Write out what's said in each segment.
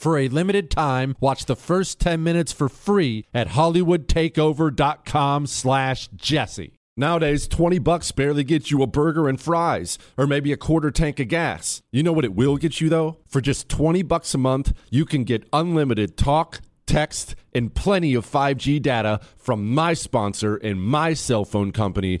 For a limited time, watch the first 10 minutes for free at hollywoodtakeover.com slash jesse. Nowadays, 20 bucks barely gets you a burger and fries, or maybe a quarter tank of gas. You know what it will get you though? For just 20 bucks a month, you can get unlimited talk, text, and plenty of 5G data from my sponsor and my cell phone company,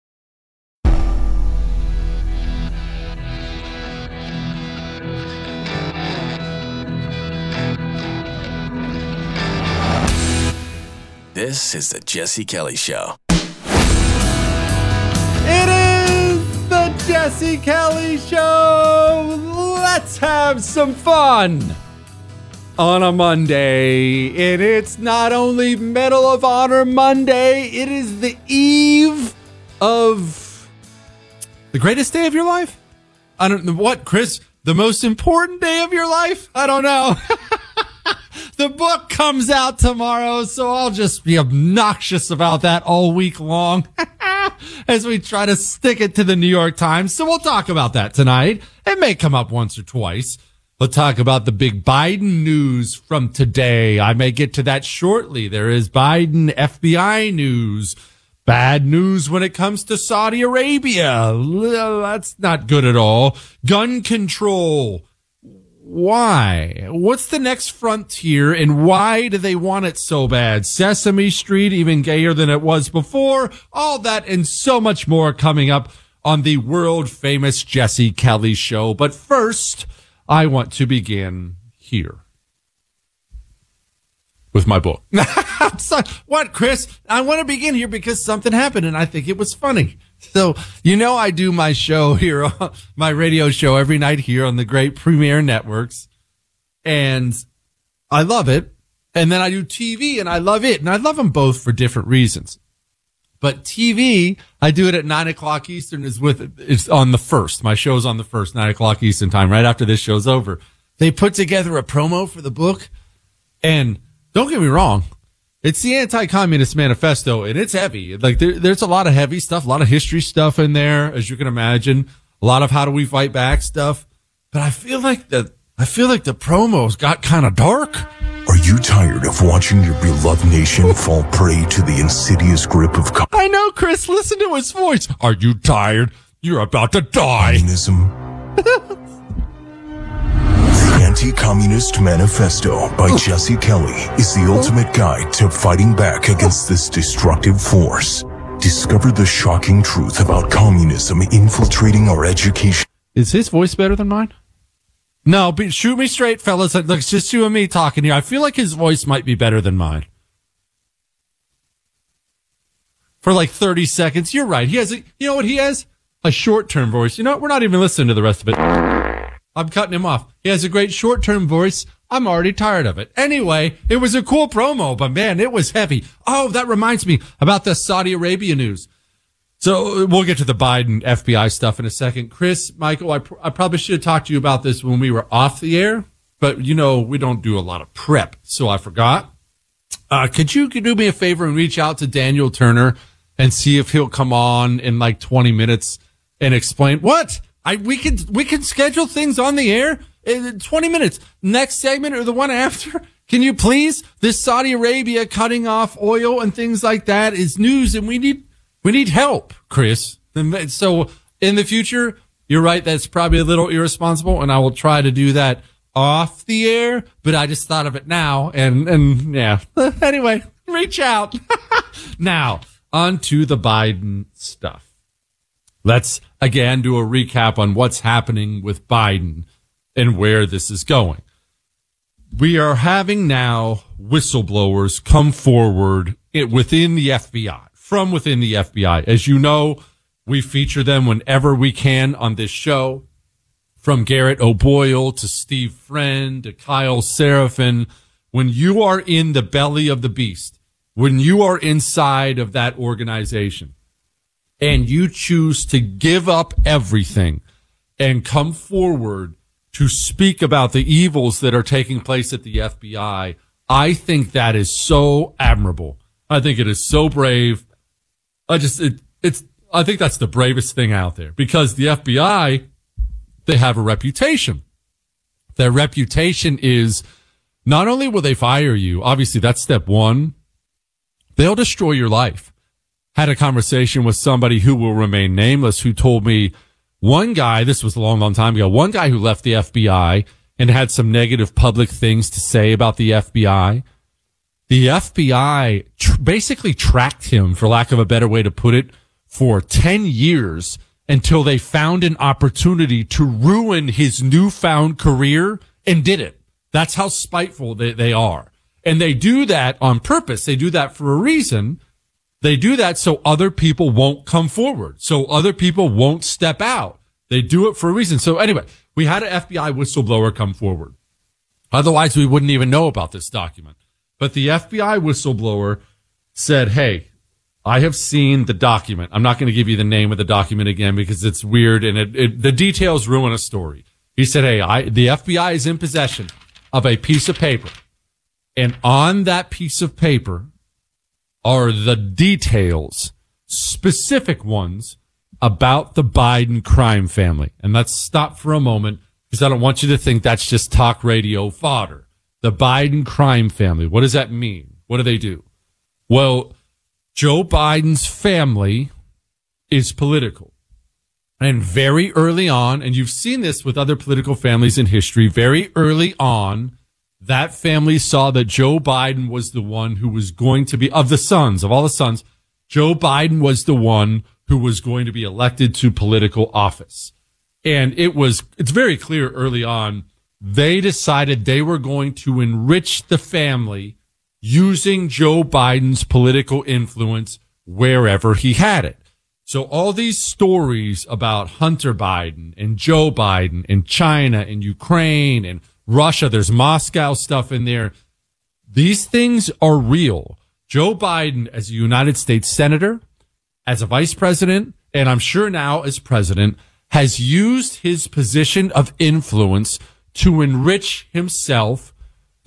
This is the Jesse Kelly Show. It is the Jesse Kelly Show. Let's have some fun on a Monday. And it's not only Medal of Honor Monday, it is the eve of the greatest day of your life. I don't know what, Chris, the most important day of your life? I don't know. the book comes out tomorrow, so I'll just be obnoxious about that all week long as we try to stick it to the New York Times. So we'll talk about that tonight. It may come up once or twice. We'll talk about the big Biden news from today. I may get to that shortly. There is Biden FBI news. Bad news when it comes to Saudi Arabia. That's not good at all. Gun control why? What's the next frontier and why do they want it so bad? Sesame Street, even gayer than it was before. All that and so much more coming up on the world famous Jesse Kelly show. But first, I want to begin here with my book. what, Chris? I want to begin here because something happened and I think it was funny. So, you know, I do my show here, my radio show every night here on the great Premier Networks. And I love it. And then I do TV and I love it. And I love them both for different reasons. But TV, I do it at nine o'clock Eastern is with, it's on the first. My show's on the first, nine o'clock Eastern time, right after this show's over. They put together a promo for the book and don't get me wrong. It's the anti-communist manifesto and it's heavy. Like there, there's a lot of heavy stuff, a lot of history stuff in there, as you can imagine, a lot of how do we fight back stuff. But I feel like the, I feel like the promos got kind of dark. Are you tired of watching your beloved nation fall prey to the insidious grip of I know, Chris. Listen to his voice. Are you tired? You're about to die. communism? the Anti Communist Manifesto by Jesse Kelly is the ultimate guide to fighting back against this destructive force. Discover the shocking truth about communism infiltrating our education. Is his voice better than mine? No, but shoot me straight, fellas. Look, it's just you and me talking here. I feel like his voice might be better than mine. For like 30 seconds. You're right. He has a, you know what he has? A short term voice. You know what? We're not even listening to the rest of it. I'm cutting him off. He has a great short term voice. I'm already tired of it. Anyway, it was a cool promo, but man, it was heavy. Oh, that reminds me about the Saudi Arabia news. So we'll get to the Biden FBI stuff in a second. Chris, Michael, I, pr- I probably should have talked to you about this when we were off the air, but you know, we don't do a lot of prep. So I forgot. Uh, could you do me a favor and reach out to Daniel Turner and see if he'll come on in like 20 minutes and explain what I, we can, we can schedule things on the air in 20 minutes. Next segment or the one after. Can you please? This Saudi Arabia cutting off oil and things like that is news and we need, we need help, Chris. So in the future, you're right. That's probably a little irresponsible and I will try to do that off the air, but I just thought of it now and, and yeah. anyway, reach out. now on to the Biden stuff. Let's again do a recap on what's happening with Biden and where this is going. We are having now whistleblowers come forward within the FBI, from within the FBI. As you know, we feature them whenever we can on this show, from Garrett O'Boyle to Steve Friend to Kyle Seraphin. When you are in the belly of the beast, when you are inside of that organization and you choose to give up everything and come forward to speak about the evils that are taking place at the FBI, I think that is so admirable. I think it is so brave. I just, it, it's, I think that's the bravest thing out there because the FBI, they have a reputation. Their reputation is not only will they fire you, obviously that's step one, they'll destroy your life. Had a conversation with somebody who will remain nameless who told me one guy, this was a long, long time ago, one guy who left the FBI and had some negative public things to say about the FBI. The FBI tr- basically tracked him, for lack of a better way to put it, for 10 years until they found an opportunity to ruin his newfound career and did it. That's how spiteful they, they are. And they do that on purpose. They do that for a reason. They do that so other people won't come forward. So other people won't step out. They do it for a reason. So anyway, we had an FBI whistleblower come forward. Otherwise, we wouldn't even know about this document. But the FBI whistleblower said, Hey, I have seen the document. I'm not going to give you the name of the document again because it's weird and it, it, the details ruin a story. He said, Hey, I, the FBI is in possession of a piece of paper and on that piece of paper are the details, specific ones about the Biden crime family. And let's stop for a moment because I don't want you to think that's just talk radio fodder. The Biden crime family. What does that mean? What do they do? Well, Joe Biden's family is political. And very early on, and you've seen this with other political families in history, very early on, that family saw that Joe Biden was the one who was going to be, of the sons, of all the sons, Joe Biden was the one who was going to be elected to political office. And it was, it's very clear early on, they decided they were going to enrich the family using Joe Biden's political influence wherever he had it. So all these stories about Hunter Biden and Joe Biden and China and Ukraine and Russia. There's Moscow stuff in there. These things are real. Joe Biden, as a United States Senator, as a vice president, and I'm sure now as president, has used his position of influence to enrich himself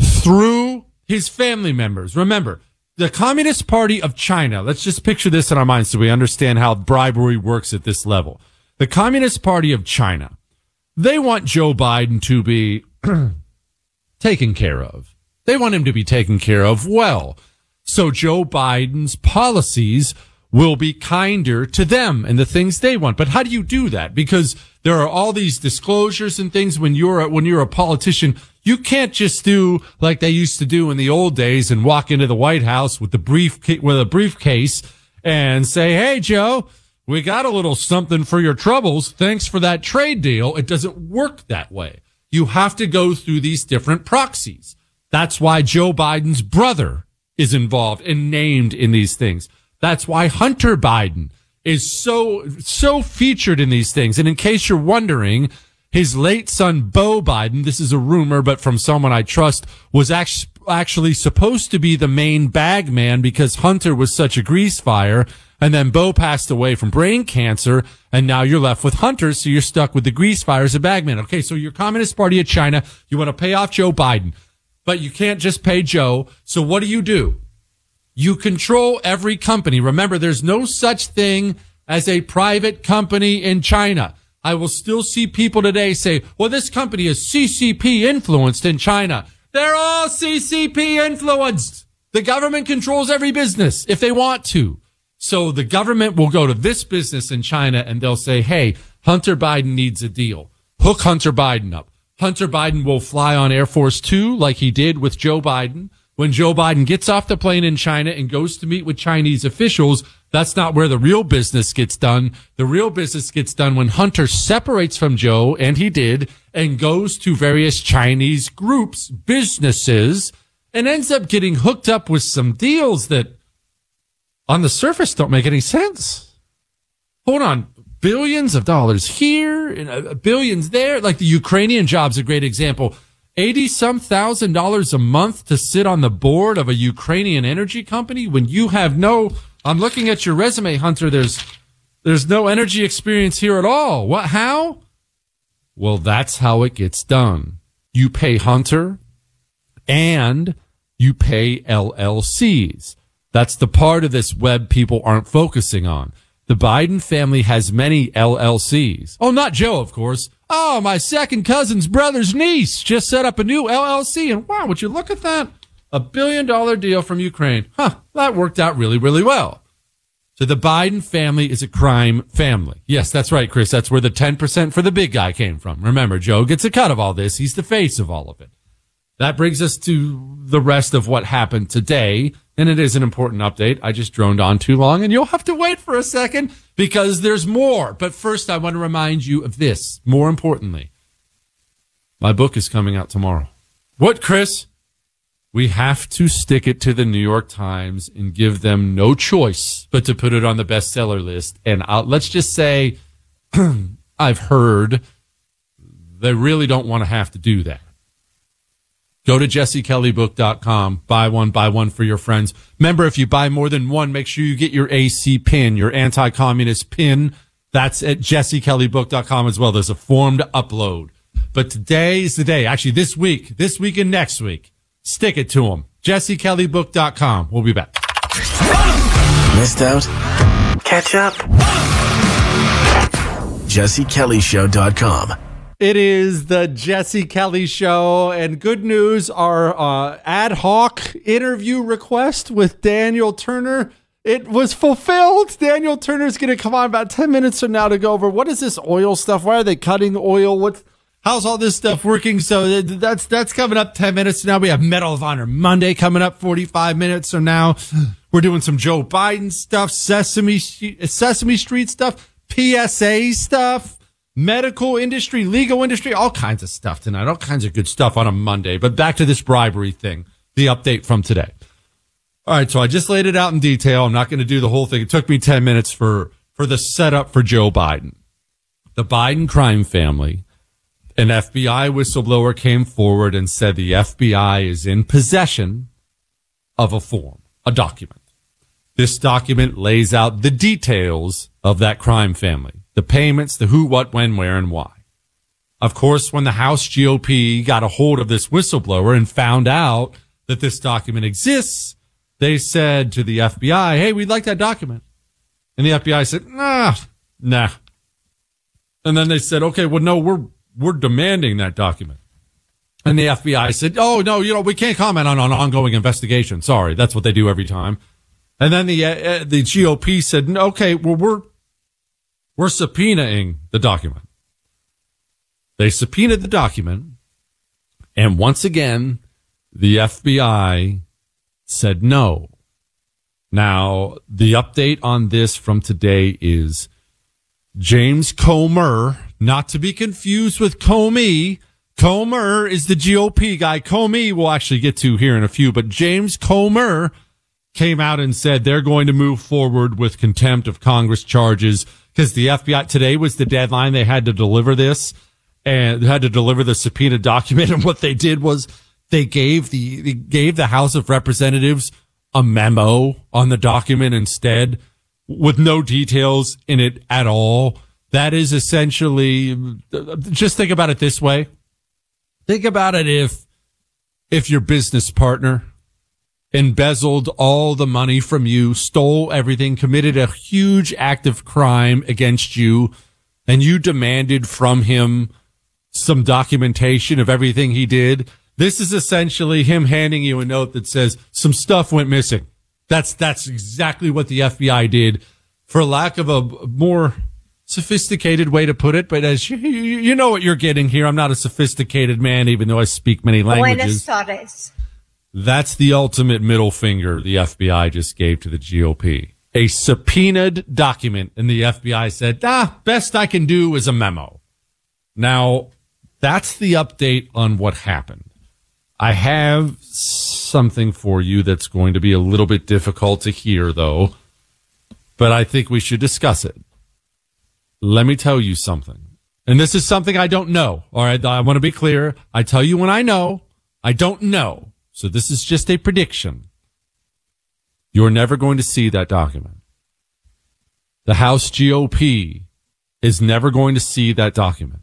through his family members. Remember, the Communist Party of China, let's just picture this in our minds so we understand how bribery works at this level. The Communist Party of China, they want Joe Biden to be taken care of. They want him to be taken care of well. So Joe Biden's policies will be kinder to them and the things they want. But how do you do that? Because there are all these disclosures and things when you're a, when you're a politician. You can't just do like they used to do in the old days and walk into the White House with the brief with a briefcase and say, "Hey, Joe, we got a little something for your troubles. Thanks for that trade deal." It doesn't work that way. You have to go through these different proxies. That's why Joe Biden's brother is involved and named in these things. That's why Hunter Biden is so, so featured in these things. And in case you're wondering, his late son, Beau Biden, this is a rumor, but from someone I trust, was actually actually supposed to be the main bag man because Hunter was such a grease fire. And then Beau passed away from brain cancer. And now you're left with Hunter. So you're stuck with the grease fire as a bagman. Okay. So your Communist Party of China, you want to pay off Joe Biden, but you can't just pay Joe. So what do you do? You control every company. Remember, there's no such thing as a private company in China. I will still see people today say, well, this company is CCP influenced in China. They're all CCP influenced. The government controls every business if they want to. So the government will go to this business in China and they'll say, Hey, Hunter Biden needs a deal. Hook Hunter Biden up. Hunter Biden will fly on Air Force Two like he did with Joe Biden when Joe Biden gets off the plane in China and goes to meet with Chinese officials, that's not where the real business gets done. The real business gets done when Hunter separates from Joe, and he did, and goes to various Chinese groups, businesses, and ends up getting hooked up with some deals that on the surface don't make any sense. Hold on. Billions of dollars here and uh, billions there. Like the Ukrainian job's a great example 80 some thousand dollars a month to sit on the board of a Ukrainian energy company when you have no, I'm looking at your resume, Hunter. There's, there's no energy experience here at all. What, how? Well, that's how it gets done. You pay Hunter and you pay LLCs. That's the part of this web people aren't focusing on. The Biden family has many LLCs. Oh, not Joe, of course. Oh, my second cousin's brother's niece just set up a new LLC. And wow, would you look at that? A billion dollar deal from Ukraine. Huh, that worked out really, really well. So the Biden family is a crime family. Yes, that's right, Chris. That's where the 10% for the big guy came from. Remember, Joe gets a cut of all this. He's the face of all of it. That brings us to the rest of what happened today. And it is an important update. I just droned on too long and you'll have to wait for a second because there's more. But first, I want to remind you of this. More importantly, my book is coming out tomorrow. What, Chris? We have to stick it to the New York Times and give them no choice but to put it on the bestseller list. And I'll, let's just say I've heard they really don't want to have to do that. Go to jessekellybook.com, buy one, buy one for your friends. Remember, if you buy more than one, make sure you get your AC pin, your anti-communist pin. That's at jessekellybook.com as well. There's a form to upload. But today is the day. Actually, this week, this week and next week, stick it to them. jessekellybook.com. We'll be back. Missed out? Catch up. jessekellyshow.com. It is the Jesse Kelly Show, and good news our uh, ad hoc interview request with Daniel Turner. It was fulfilled. Daniel Turner's going to come on about 10 minutes from now to go over what is this oil stuff? Why are they cutting oil? What's how's all this stuff working? So uh, that's that's coming up 10 minutes now. We have Medal of Honor Monday coming up 45 minutes from now. We're doing some Joe Biden stuff, Sesame uh, Sesame Street stuff, PSA stuff medical industry, legal industry, all kinds of stuff tonight, all kinds of good stuff on a Monday. But back to this bribery thing, the update from today. All right. So I just laid it out in detail. I'm not going to do the whole thing. It took me 10 minutes for, for the setup for Joe Biden. The Biden crime family, an FBI whistleblower came forward and said the FBI is in possession of a form, a document. This document lays out the details of that crime family the payments, the who, what, when, where, and why. Of course, when the House GOP got a hold of this whistleblower and found out that this document exists, they said to the FBI, Hey, we'd like that document. And the FBI said, nah, nah. And then they said, okay, well, no, we're, we're demanding that document. And the FBI said, oh, no, you know, we can't comment on an ongoing investigation. Sorry. That's what they do every time. And then the uh, the GOP said, "Okay, well we're we're subpoenaing the document." They subpoenaed the document, and once again, the FBI said no. Now, the update on this from today is James Comer, not to be confused with Comey. Comer is the GOP guy. Comey we'll actually get to here in a few, but James Comer came out and said they're going to move forward with contempt of Congress charges because the FBI today was the deadline. They had to deliver this and had to deliver the subpoena document. And what they did was they gave the, they gave the House of Representatives a memo on the document instead with no details in it at all. That is essentially, just think about it this way. Think about it if, if your business partner embezzled all the money from you, stole everything, committed a huge act of crime against you, and you demanded from him some documentation of everything he did. This is essentially him handing you a note that says some stuff went missing. That's, that's exactly what the FBI did for lack of a more sophisticated way to put it. But as you, you know what you're getting here, I'm not a sophisticated man, even though I speak many languages. That's the ultimate middle finger the FBI just gave to the GOP. A subpoenaed document, and the FBI said, ah, best I can do is a memo. Now, that's the update on what happened. I have something for you that's going to be a little bit difficult to hear, though, but I think we should discuss it. Let me tell you something. And this is something I don't know. All right. I want to be clear. I tell you when I know. I don't know. So this is just a prediction. You're never going to see that document. The House GOP is never going to see that document.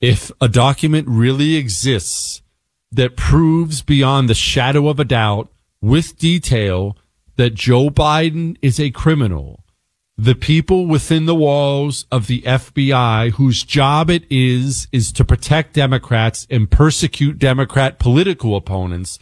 If a document really exists that proves beyond the shadow of a doubt with detail that Joe Biden is a criminal, the people within the walls of the FBI whose job it is, is to protect Democrats and persecute Democrat political opponents,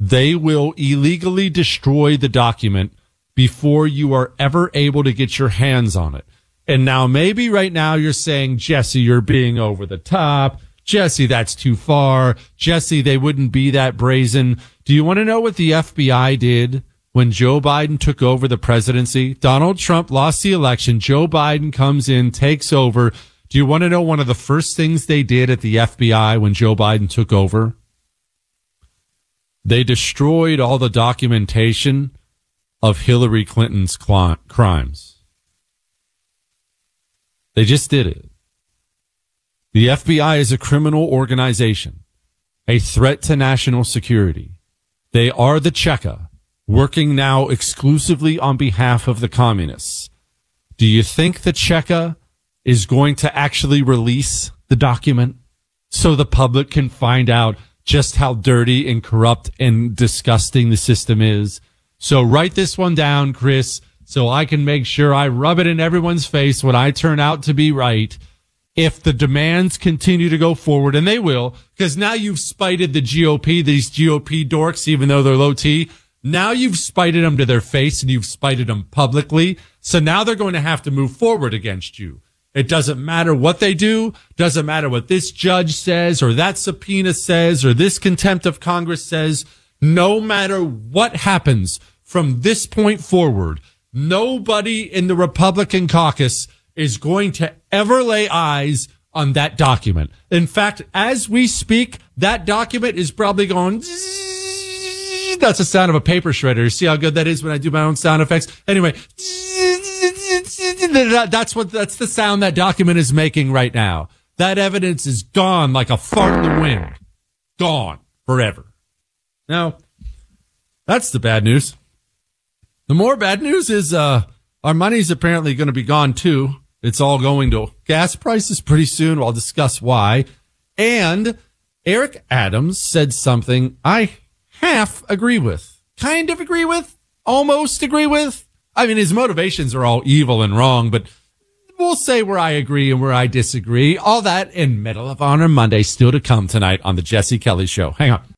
they will illegally destroy the document before you are ever able to get your hands on it. And now maybe right now you're saying, Jesse, you're being over the top. Jesse, that's too far. Jesse, they wouldn't be that brazen. Do you want to know what the FBI did when Joe Biden took over the presidency? Donald Trump lost the election. Joe Biden comes in, takes over. Do you want to know one of the first things they did at the FBI when Joe Biden took over? They destroyed all the documentation of Hillary Clinton's crimes. They just did it. The FBI is a criminal organization, a threat to national security. They are the Cheka, working now exclusively on behalf of the communists. Do you think the Cheka is going to actually release the document so the public can find out just how dirty and corrupt and disgusting the system is? So write this one down, Chris so I can make sure I rub it in everyone's face when I turn out to be right. If the demands continue to go forward, and they will, because now you've spited the GOP, these GOP dorks, even though they're low T. Now you've spited them to their face and you've spited them publicly. So now they're going to have to move forward against you. It doesn't matter what they do. Doesn't matter what this judge says or that subpoena says or this contempt of Congress says. No matter what happens from this point forward, Nobody in the Republican caucus is going to ever lay eyes on that document. In fact, as we speak, that document is probably going. That's the sound of a paper shredder. See how good that is when I do my own sound effects. Anyway, that's what that's the sound that document is making right now. That evidence is gone like a fart in the wind. Gone forever. Now, that's the bad news. The more bad news is uh, our money's apparently going to be gone too. It's all going to gas prices pretty soon. I'll discuss why. And Eric Adams said something I half agree with, kind of agree with, almost agree with. I mean, his motivations are all evil and wrong, but we'll say where I agree and where I disagree. All that in Medal of Honor Monday still to come tonight on the Jesse Kelly Show. Hang on.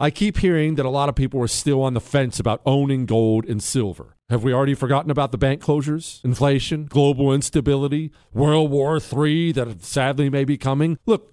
I keep hearing that a lot of people are still on the fence about owning gold and silver. Have we already forgotten about the bank closures, inflation, global instability, World War III that sadly may be coming? Look,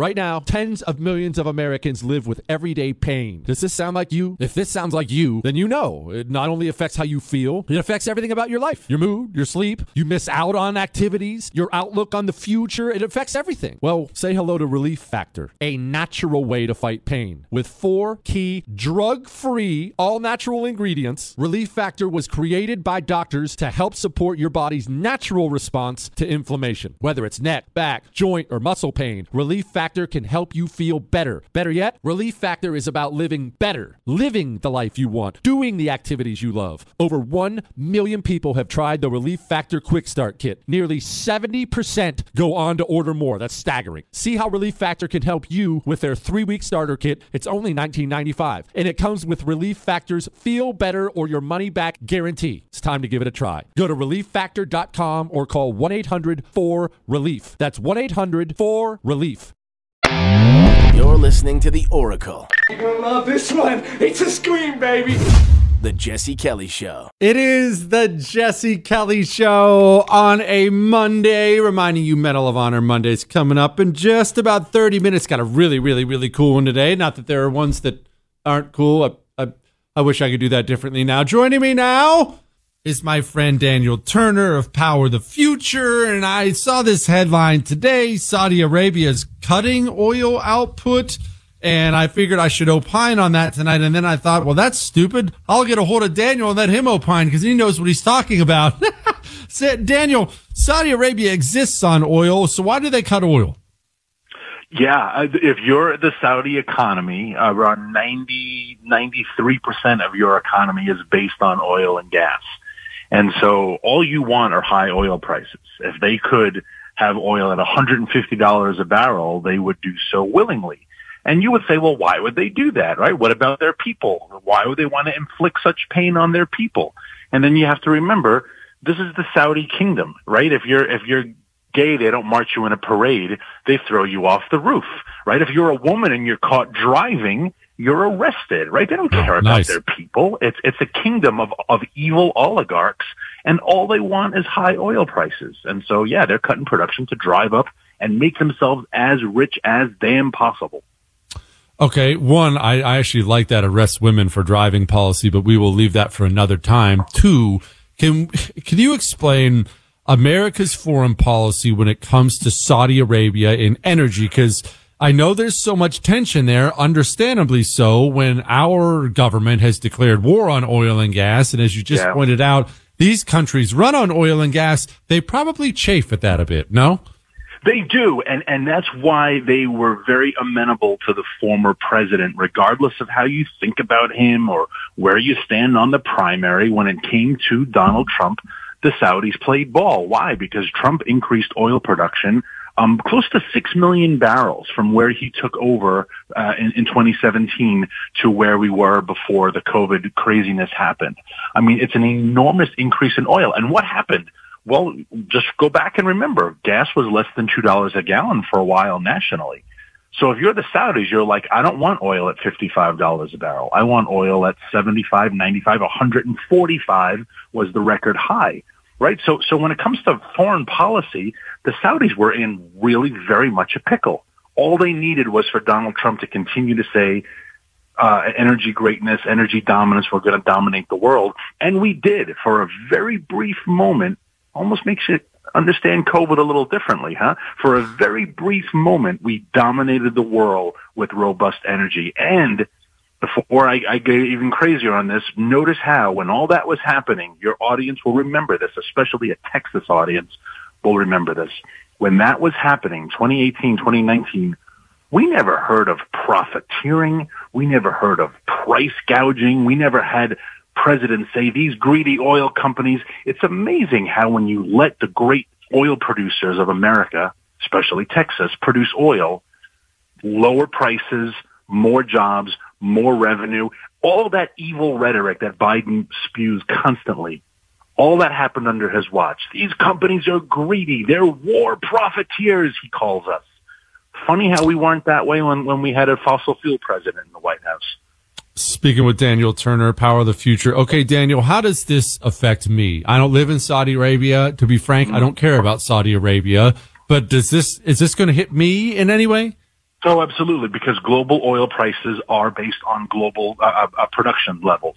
Right now, tens of millions of Americans live with everyday pain. Does this sound like you? If this sounds like you, then you know it not only affects how you feel, it affects everything about your life your mood, your sleep, you miss out on activities, your outlook on the future. It affects everything. Well, say hello to Relief Factor, a natural way to fight pain. With four key drug free, all natural ingredients, Relief Factor was created by doctors to help support your body's natural response to inflammation. Whether it's neck, back, joint, or muscle pain, Relief Factor can help you feel better. Better yet, Relief Factor is about living better, living the life you want, doing the activities you love. Over 1 million people have tried the Relief Factor Quick Start Kit. Nearly 70% go on to order more. That's staggering. See how Relief Factor can help you with their three week starter kit. It's only $19.95, and it comes with Relief Factor's Feel Better or Your Money Back guarantee. It's time to give it a try. Go to relieffactor.com or call 1 800 4 Relief. That's 1 800 4 Relief. You're listening to The Oracle, You're gonna love this one. It's a scream, baby. The Jesse Kelly Show. It is the Jesse Kelly Show on a Monday, reminding you Medal of Honor Mondays coming up in just about 30 minutes. Got a really, really, really cool one today. Not that there are ones that aren't cool. I, I, I wish I could do that differently now. Joining me now is my friend Daniel Turner of Power the Future. And I saw this headline today Saudi Arabia's cutting oil output. And I figured I should opine on that tonight. And then I thought, well, that's stupid. I'll get a hold of Daniel and let him opine because he knows what he's talking about. Daniel, Saudi Arabia exists on oil. So why do they cut oil? Yeah, uh, if you're the Saudi economy, around 90, 93% of your economy is based on oil and gas. And so all you want are high oil prices. If they could have oil at $150 a barrel, they would do so willingly. And you would say, well, why would they do that, right? What about their people? Why would they want to inflict such pain on their people? And then you have to remember, this is the Saudi kingdom, right? If you're, if you're gay, they don't march you in a parade. They throw you off the roof, right? If you're a woman and you're caught driving, you're arrested, right? They don't oh, care about Nice. their people. It's, it's a kingdom of, of evil oligarchs and all they want is high oil prices. And so, yeah, they're cutting production to drive up and make themselves as rich as damn possible. Okay, one, I, I actually like that arrest women for driving policy, but we will leave that for another time. Two, can can you explain America's foreign policy when it comes to Saudi Arabia in energy? Because I know there's so much tension there, understandably so, when our government has declared war on oil and gas. And as you just Yeah. pointed out, these countries run on oil and gas. They probably chafe at that a bit, no? They do, and and that's why they were very amenable to the former president, regardless of how you think about him or where you stand on the primary. When it came to Donald Trump, the Saudis played ball. Why? Because Trump increased oil production. Um, close to six million barrels from where he took over uh, in, in 2017 to where we were before the COVID craziness happened. I mean, it's an enormous increase in oil. And what happened? Well, just go back and remember, gas was less than $2 a gallon for a while nationally. So if you're the Saudis, you're like, I don't want oil at $55 a barrel. I want oil at 75, 95, 145 was the record high, right? So, so when it comes to foreign policy, the Saudis were in really very much a pickle. All they needed was for Donald Trump to continue to say, uh, energy greatness, energy dominance, we're going to dominate the world. And we did for a very brief moment, almost makes you understand COVID a little differently, huh? For a very brief moment, we dominated the world with robust energy. And before I, I get even crazier on this, notice how when all that was happening, your audience will remember this, especially a Texas audience will remember this. When that was happening, 2018, 2019, we never heard of profiteering. We never heard of price gouging. We never had presidents say these greedy oil companies. It's amazing how when you let the great oil producers of America, especially Texas, produce oil, lower prices, more jobs, more revenue, all that evil rhetoric that Biden spews constantly. All that happened under his watch. These companies are greedy. They're war profiteers, he calls us. Funny how we weren't that way when, when we had a fossil fuel president in the White House. Speaking with Daniel Turner, Power of the Future. Okay, Daniel, how does this affect me? I don't live in Saudi Arabia. To be frank, I don't care about Saudi Arabia. But does this is this going to hit me in any way? Oh, absolutely, because global oil prices are based on global uh, uh, production levels.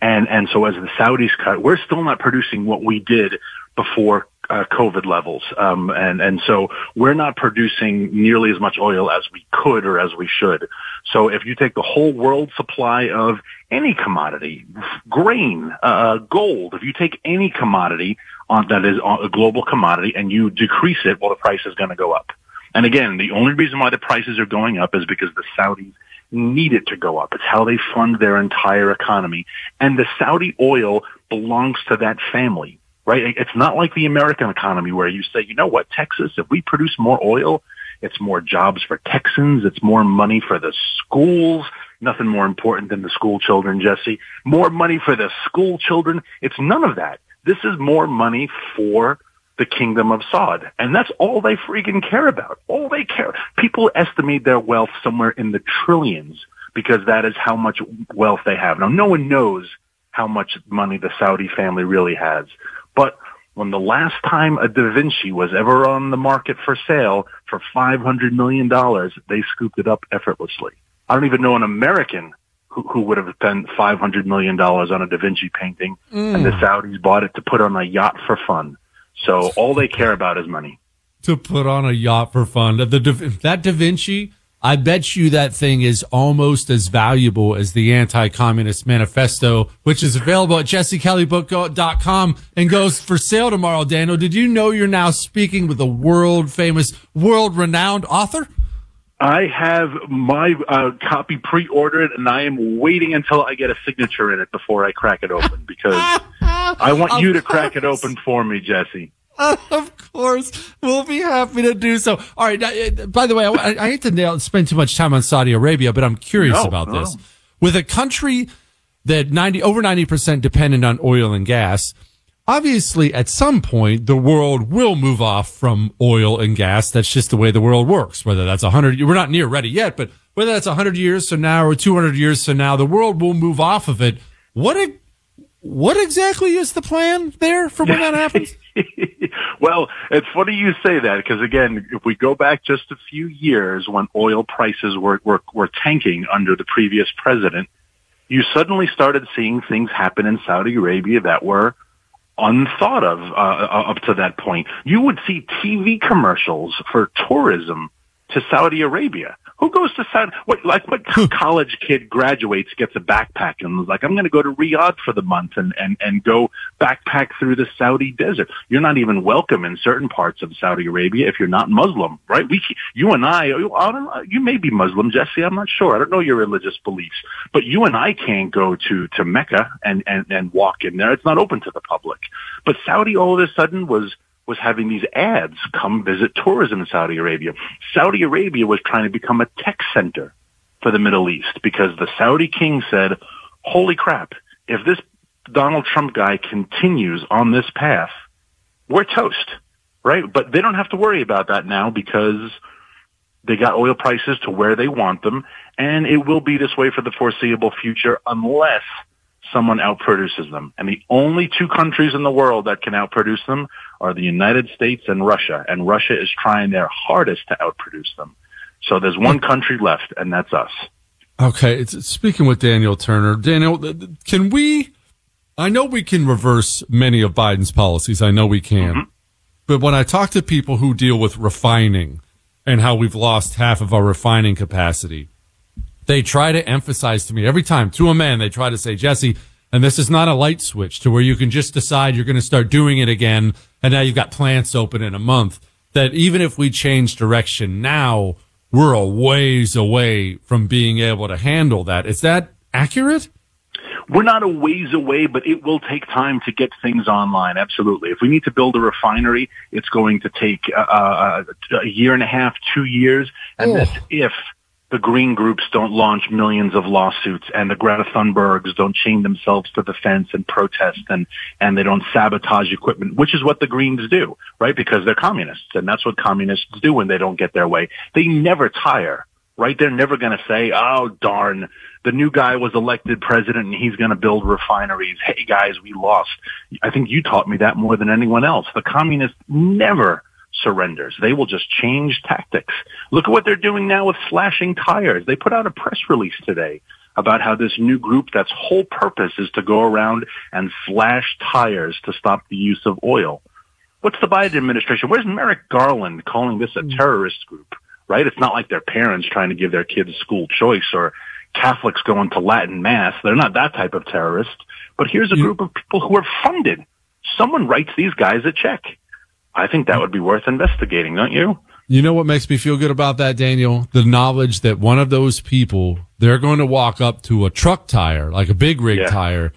And, and so as the Saudis cut, we're still not producing what we did before uh, COVID levels. Um, and, and so we're not producing nearly as much oil as we could or as we should. So if you take the whole world supply of any commodity, grain, uh, gold, if you take any commodity on, that is a global commodity and you decrease it, well, the price is going to go up. And again, the only reason why the prices are going up is because the Saudis need it to go up. It's how they fund their entire economy. And the Saudi oil belongs to that family, right? It's not like the American economy where you say, you know what, Texas, if we produce more oil, it's more jobs for Texans. It's more money for the schools. Nothing more important than the school children, Jesse. More money for the school children. It's none of that. This is more money for the kingdom of Saud. And that's all they freaking care about. All they care. People estimate their wealth somewhere in the trillions because that is how much wealth they have. Now, no one knows how much money the Saudi family really has. But when the last time a Da Vinci was ever on the market for sale for $500 million, they scooped it up effortlessly. I don't even know an American who, who would have spent $500 million on a Da Vinci painting and the mm. Saudis bought it to put on a yacht for fun. So all they care about is money. To put on a yacht for fun. The, that Da Vinci, I bet you that thing is almost as valuable as the Anti-Communist Manifesto, which is available at jessekellybook.com and goes for sale tomorrow. Daniel, did you know you're now speaking with a world famous, world renowned author? I have my uh, copy pre-ordered, and I am waiting until I get a signature in it before I crack it open because I want you to crack it open for me, Jesse. of course, we'll be happy to do so. All right. uh, By the way, I, I hate to nail, spend too much time on Saudi Arabia, but I'm curious No, about no. this. With a country that 90 over 90% dependent on oil and gas, obviously at some point the world will move off from oil and gas. That's just the way the world works. Whether that's 100 we're not near ready yet, but whether that's 100 years from now or 200 years from now, the world will move off of it. What what exactly is the plan there for when that happens? well, it's funny you say that because again, if we go back just a few years when oil prices were, were, were tanking under the previous president, you suddenly started seeing things happen in Saudi Arabia that were unthought of uh, up to that point. You would see TV commercials for tourism to Saudi Arabia. Who goes to Saudi? What like what hmm. college kid graduates gets a backpack and is like, I'm going to go to Riyadh for the month and and and go backpack through the Saudi desert. You're not even welcome in certain parts of Saudi Arabia if you're not Muslim, right? We, you and I, oh, I don't you may be Muslim, Jesse. I'm not sure. I don't know your religious beliefs, but you and I can't go to to Mecca and and and walk in there. It's not open to the public. But Saudi all of a sudden was was having these ads come visit tourism in Saudi Arabia. Saudi Arabia was trying to become a tech center for the Middle East because the Saudi king said, holy crap, if this Donald Trump guy continues on this path, we're toast, right? But they don't have to worry about that now because they got oil prices to where they want them and it will be this way for the foreseeable future unless someone outproduces them. And the only two countries in the world that can outproduce them are the United States and Russia. And Russia is trying their hardest to outproduce them. So there's one country left, and that's us. Okay, it's, speaking with Daniel Turner, Daniel, can we? I know we can reverse many of Biden's policies. I know we can, mm-hmm. but when I talk to people who deal with refining and how we've lost half of our refining capacity, they try to emphasize to me every time to a man. They try to say, Jesse, and this is not a light switch to where you can just decide you're going to start doing it again, and now you've got plants open in a month. That even if we change direction now, we're a ways away from being able to handle that. Is that accurate? We're not a ways away, but it will take time to get things online. Absolutely. If we need to build a refinery, it's going to take uh, uh, a year and a half, two years, and that's if the green groups don't launch millions of lawsuits and the Greta Thunbergs don't chain themselves to the fence and protest and, and they don't sabotage equipment, which is what the Greens do, right? Because they're communists and that's what communists do when they don't get their way. They never tire, right? They're never going to say, oh darn, the new guy was elected president and he's going to build refineries. Hey guys, we lost. I think you taught me that more than anyone else. The communists never surrenders. They will just change tactics. Look at what they're doing now with slashing tires. They put out a press release today about how this new group that's whole purpose is to go around and slash tires to stop the use of oil. What's the Biden administration? Where's Merrick Garland calling this a hmm. terrorist group? Right? It's not like their parents trying to give their kids school choice or Catholics going to Latin mass. They're not that type of terrorist. But here's a group of people who are funded. Someone writes these guys a check. I think that would be worth investigating, don't you? You know what makes me feel good about that, Daniel? The knowledge that one of those people, they're going to walk up to a truck tire, like a big rig Yeah. tire,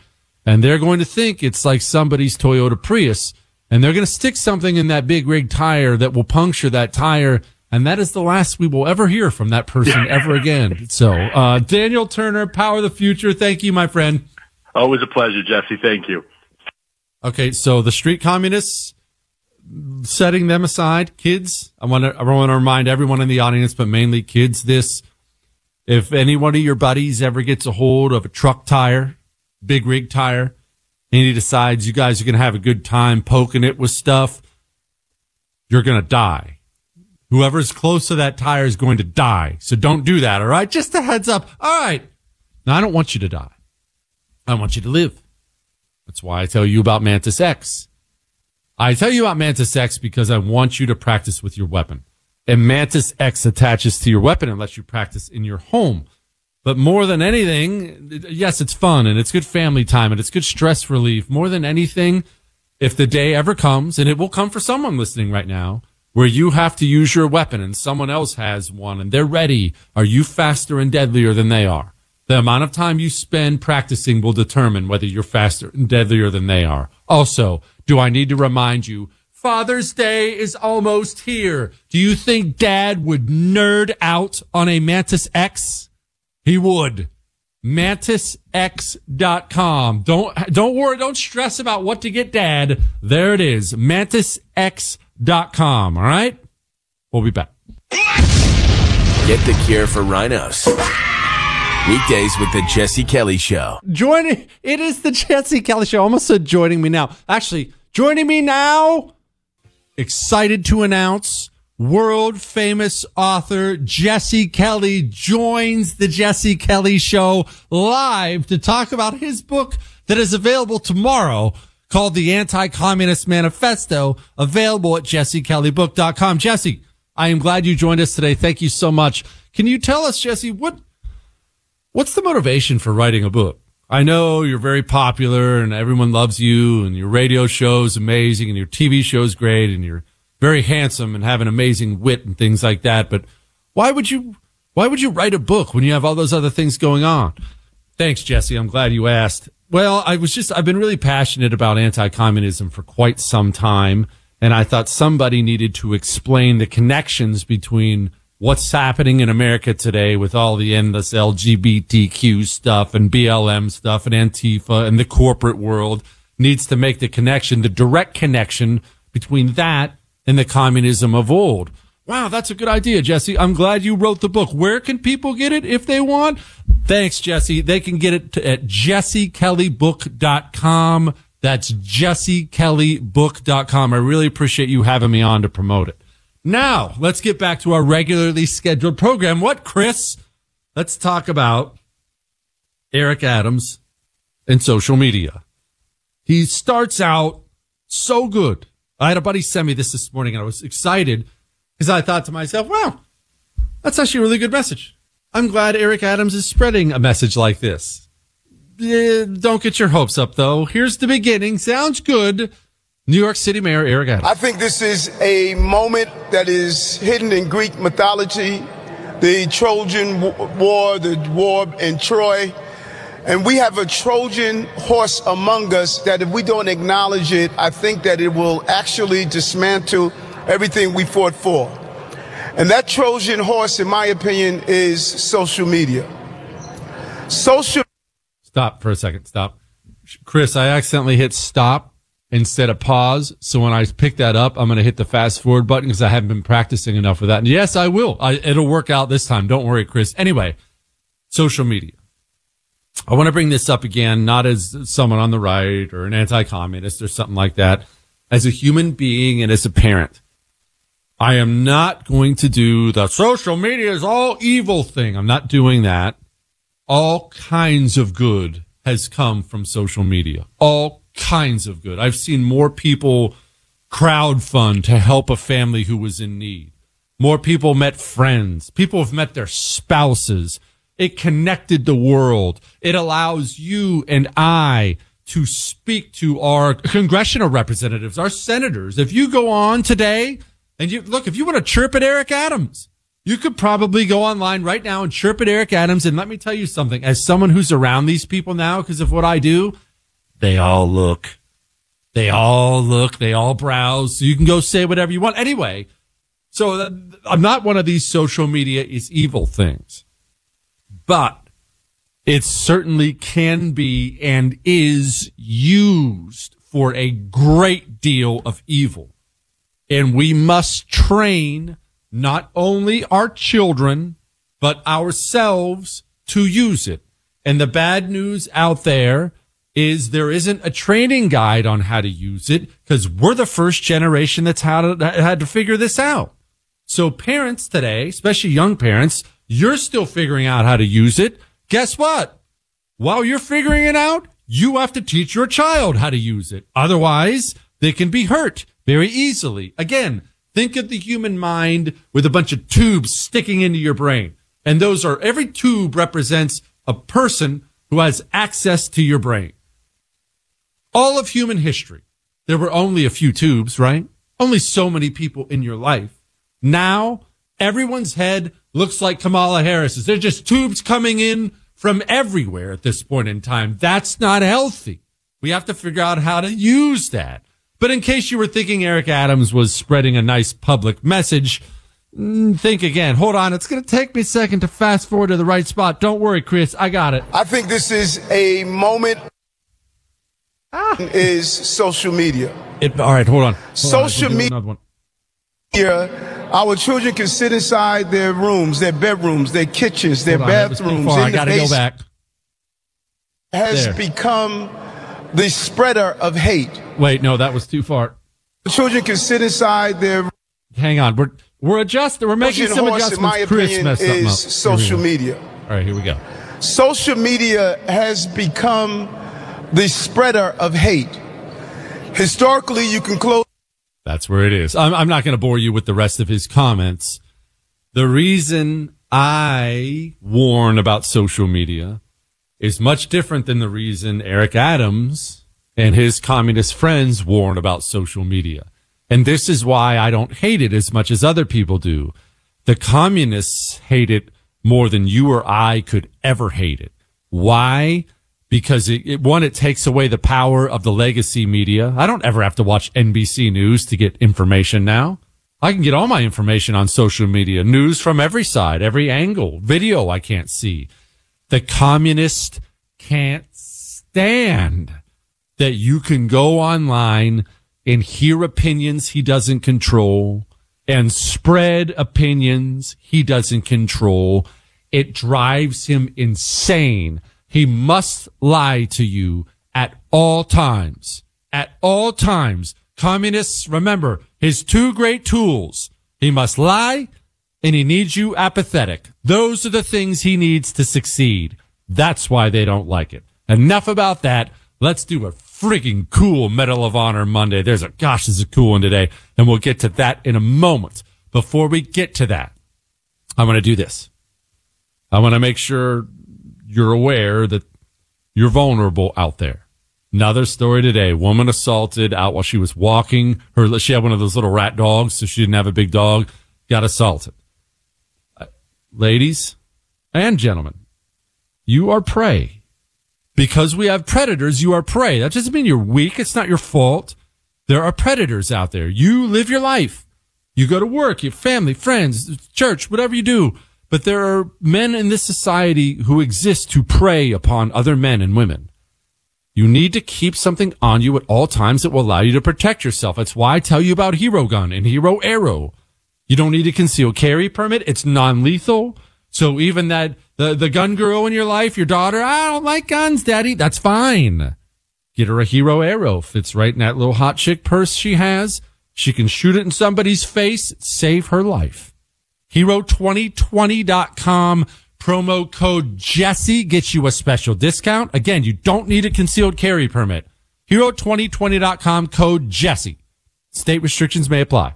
and they're going to think it's like somebody's Toyota Prius, and they're going to stick something in that big rig tire that will puncture that tire. And that is the last we will ever hear from that person ever again. So, uh, Daniel Turner, Power of the Future. Thank you, my friend. Always a pleasure, Jesse. Thank you. Okay, so the street communists, setting them aside, kids. I want to I want to remind everyone in the audience, but mainly kids, this: if any one of your buddies ever gets a hold of a truck tire, big rig tire, and he decides you guys are going to have a good time poking it with stuff, you're going to die. Whoever's close to that tire is going to die. So don't do that. All right, just a heads up. All right. Now I don't want you to die. I want you to live. That's why I tell you about Mantis X. I tell you about Mantis X because I want you to practice with your weapon. And Mantis X attaches to your weapon and lets you practice in your home. But more than anything, yes, it's fun and it's good family time and it's good stress relief. More than anything, if the day ever comes, and it will come for someone listening right now, where you have to use your weapon and someone else has one and they're ready, are you faster and deadlier than they are? The amount of time you spend practicing will determine whether you're faster and deadlier than they are. Also, do I need to remind you, Father's Day is almost here. Do you think dad would nerd out on a Mantis X? He would. MantisX.com. Don't, don't worry. Don't stress about what to get dad. There it is. MantisX.com. All right. We'll be back. Get the cure for rhinos. Weekdays with the Jesse Kelly Show. Joining, it is the Jesse Kelly Show. Almost said joining me now. Actually, joining me now. Excited to announce world famous author Jesse Kelly joins the Jesse Kelly Show live to talk about his book that is available tomorrow called The Anti-Communist Manifesto, available at jessekellybook.com. Jesse, I am glad you joined us today. Thank you so much. Can you tell us, Jesse, what what's the motivation for writing a book? I know you're very popular and everyone loves you and your radio show is amazing and your TV show is great and you're very handsome and have an amazing wit and things like that. But why would you, why would you write a book when you have all those other things going on? Thanks, Jesse. I'm glad you asked. Well, I was just, I've been really passionate about anti-communism for quite some time. And I thought somebody needed to explain the connections between what's happening in America today with all the endless LGBTQ stuff and BLM stuff and Antifa and the corporate world needs to make the connection, the direct connection between that and the communism of old. Wow, that's a good idea, Jesse. I'm glad you wrote the book. Where can people get it if they want? Thanks, Jesse. They can get it at jessekellybook.com. That's jessekellybook.com. I really appreciate you having me on to promote it. Now, let's get back to our regularly scheduled program. What, Chris? Let's talk about Eric Adams and social media. He starts out so good. I had a buddy send me this this morning and I was excited because I thought to myself, wow, that's actually a really good message. I'm glad Eric Adams is spreading a message like this. Eh, don't get your hopes up though. Here's the beginning. Sounds good. New York City Mayor Eric Adams. I think this is a moment that is hidden in Greek mythology, the Trojan War, the war in Troy. And we have a Trojan horse among us that if we don't acknowledge it, I think that it will actually dismantle everything we fought for. And that Trojan horse, in my opinion, is social media. Social. Stop for a second. Stop. Chris, I accidentally hit stop instead of pause. So when I pick that up, I'm going to hit the fast forward button because I haven't been practicing enough with that. And yes, I will. I, it'll work out this time. Don't worry, Chris. Anyway, social media. I want to bring this up again, not as someone on the right or an anti-communist or something like that. As a human being and as a parent, I am not going to do the social media is all evil thing. I'm not doing that. All kinds of good has come from social media. All kinds of good. I've seen more people crowd fund to help a family who was in need. More people met friends. People have met their spouses. It connected the world. It allows you and I to speak to our congressional representatives, our senators. If you go on today and you look, if you want to chirp at Eric Adams, you could probably go online right now and chirp at Eric Adams. And let me tell you something, as someone who's around these people now, because of what I do, they all look, they all look, they all browse. So you can go say whatever you want. Anyway, so I'm not one of these social media is evil things, but it certainly can be and is used for a great deal of evil. And we must train not only our children, but ourselves to use it. And the bad news out there is there isn't a training guide on how to use it because we're the first generation that's had to, had to figure this out. So parents today, especially young parents, you're still figuring out how to use it. Guess what? While you're figuring it out, you have to teach your child how to use it. Otherwise, they can be hurt very easily. Again, think of the human mind with a bunch of tubes sticking into your brain. And those are, every tube represents a person who has access to your brain all of human history, there were only a few tubes, right? Only so many people in your life. Now, everyone's head looks like Kamala Harris's. There's just tubes coming in from everywhere at this point in time. That's not healthy. We have to figure out how to use that. But in case you were thinking Eric Adams was spreading a nice public message, mm, think again. Hold on. It's going to take me a second to fast forward to the right spot. Don't worry, Chris. I got it. I think this is a moment Ah. is social media. It, all right, hold on. Hold Social do media- another one. Here, our children can sit inside their rooms, their bedrooms, their kitchens, their Hold on, that was too bathrooms. I got to go back. Has There. become the spreader of hate. Wait, no, that was too far. Children can sit inside their Hang on. We're we're adjusting. We're making some horse, in adjustments. my Chris opinion, is social media. All right, here we go. Social media has become the spreader of hate. Historically, you can close. That's where it is. I'm, I'm not going to bore you with the rest of his comments. The reason I warn about social media is much different than the reason Eric Adams and his communist friends warn about social media. And this is why I don't hate it as much as other people do. The communists hate it more than you or I could ever hate it. Why? Because it, it, one, it takes away the power of the legacy media. I don't ever have to watch NBC News to get information now. I can get all my information on social media, news from every side, every angle, video I can't see. The communist can't stand that you can go online and hear opinions he doesn't control and spread opinions he doesn't control. It drives him insane. He must lie to you at all times. At all times. Communists, remember his two great tools. He must lie and he needs you apathetic. Those are the things he needs to succeed. That's why they don't like it. Enough about that. Let's do a freaking cool Medal of Honor Monday. There's a, gosh, this is a cool one today. And we'll get to that in a moment. Before we get to that, I want to do this. I want to make sure you're aware that you're vulnerable out there. Another story today. Woman assaulted out while she was walking. Her, she had one of those little rat dogs, so she didn't have a big dog. Got assaulted. Uh, Ladies and gentlemen, you are prey. Because we have predators, you are prey. That doesn't mean you're weak. It's not your fault. There are predators out there. You live your life. You go to work, your family, friends, church, whatever you do. But there are men in this society who exist to prey upon other men and women. You need to keep something on you at all times that will allow you to protect yourself. That's why I tell you about Hero Gun and Hero Arrow. You don't need a concealed carry permit. It's non-lethal. So even that, the, the gun girl in your life, your daughter, I don't like guns, daddy. That's fine. Get her a Hero Arrow. Fits right in that little hot chick purse she has. She can shoot it in somebody's face, save her life. Hero2020.com promo code Jesse gets you a special discount. Again, you don't need a concealed carry permit. Hero2020.com code Jesse. State restrictions may apply.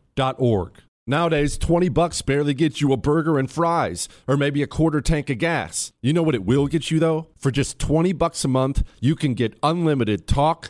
Nowadays, 20 bucks barely gets you a burger and fries, or maybe a quarter tank of gas. You know what it will get you though? For just 20 bucks a month, you can get unlimited talk,